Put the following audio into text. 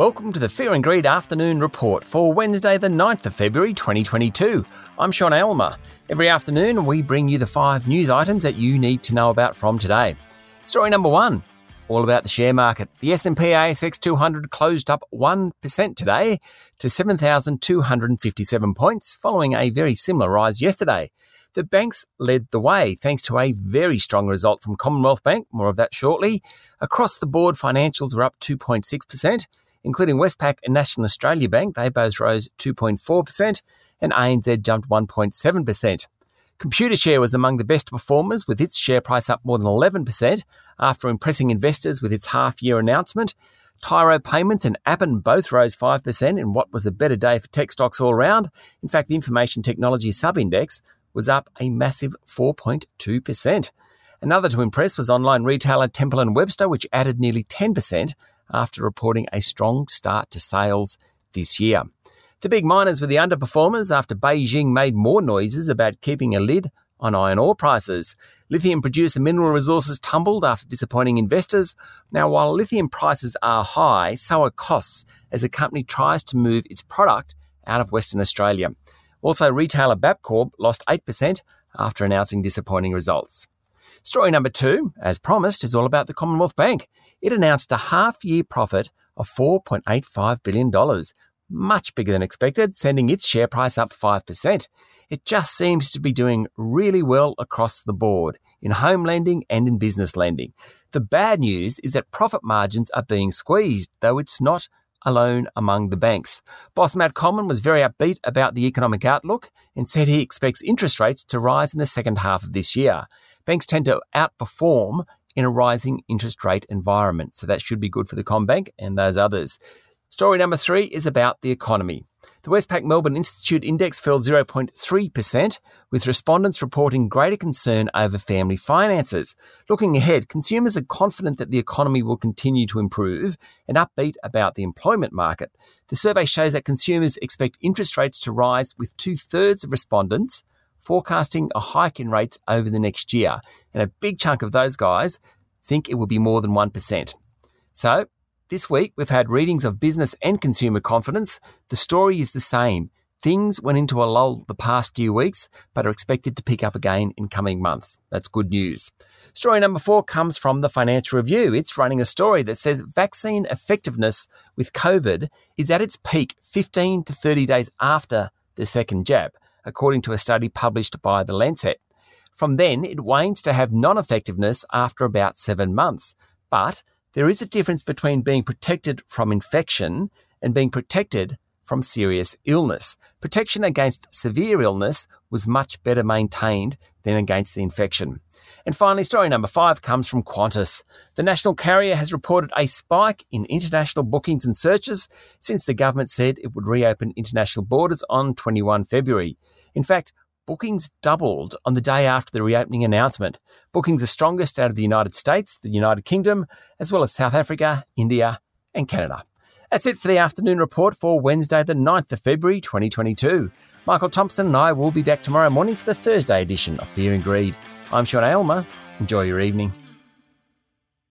Welcome to the Fear and Greed Afternoon Report for Wednesday, the 9th of February 2022. I'm Sean Aylmer. Every afternoon, we bring you the five news items that you need to know about from today. Story number one all about the share market. The S&P ASX 200 closed up 1% today to 7,257 points, following a very similar rise yesterday. The banks led the way thanks to a very strong result from Commonwealth Bank. More of that shortly. Across the board, financials were up 2.6% including Westpac and National Australia Bank. They both rose 2.4%, and ANZ jumped 1.7%. Computershare was among the best performers, with its share price up more than 11% after impressing investors with its half year announcement. Tyro Payments and Appen both rose 5% in what was a better day for tech stocks all round. In fact, the information technology sub index was up a massive 4.2%. Another to impress was online retailer Temple Webster, which added nearly 10% after reporting a strong start to sales this year. The big miners were the underperformers after Beijing made more noises about keeping a lid on iron ore prices. Lithium producer mineral resources tumbled after disappointing investors. Now, while lithium prices are high, so are costs as the company tries to move its product out of Western Australia. Also, retailer Bapcor lost 8% after announcing disappointing results. Story number two, as promised, is all about the Commonwealth Bank. It announced a half year profit of $4.85 billion, much bigger than expected, sending its share price up 5%. It just seems to be doing really well across the board in home lending and in business lending. The bad news is that profit margins are being squeezed, though it's not alone among the banks. Boss Matt Comyn was very upbeat about the economic outlook and said he expects interest rates to rise in the second half of this year banks tend to outperform in a rising interest rate environment. So that should be good for the CommBank and those others. Story number three is about the economy. The Westpac Melbourne Institute Index fell 0.3%, with respondents reporting greater concern over family finances. Looking ahead, consumers are confident that the economy will continue to improve and upbeat about the employment market. The survey shows that consumers expect interest rates to rise, with two thirds of respondents forecasting a hike in rates over the next year. And a big chunk of those guys think it will be more than 1%. So, this week we've had readings of business and consumer confidence. The story is the same. Things went into a lull the past few weeks, but are expected to pick up again in coming months. That's good news. Story number four comes from the Financial Review. It's running a story that says vaccine effectiveness with COVID is at its peak 15 to 30 days after the second jab according to a study published by The Lancet. From then, it wanes to have non effectiveness after about seven months. But there is a difference between being protected from infection and being protected from serious illness. Protection against severe illness was much better maintained than against the infection. And finally, story number five comes from Qantas. The national carrier has reported a spike in international bookings and searches since the government said it would reopen international borders on 21 February. In fact, bookings doubled on the day after the reopening announcement. Bookings are strongest out of the United States, the United Kingdom, as well as South Africa, India, and Canada. That's it for the afternoon report for Wednesday, the 9th of February 2022. Michael Thomson and I will be back tomorrow morning for the Thursday edition of Fear and Greed. I'm Sean Aylmer. Enjoy your evening.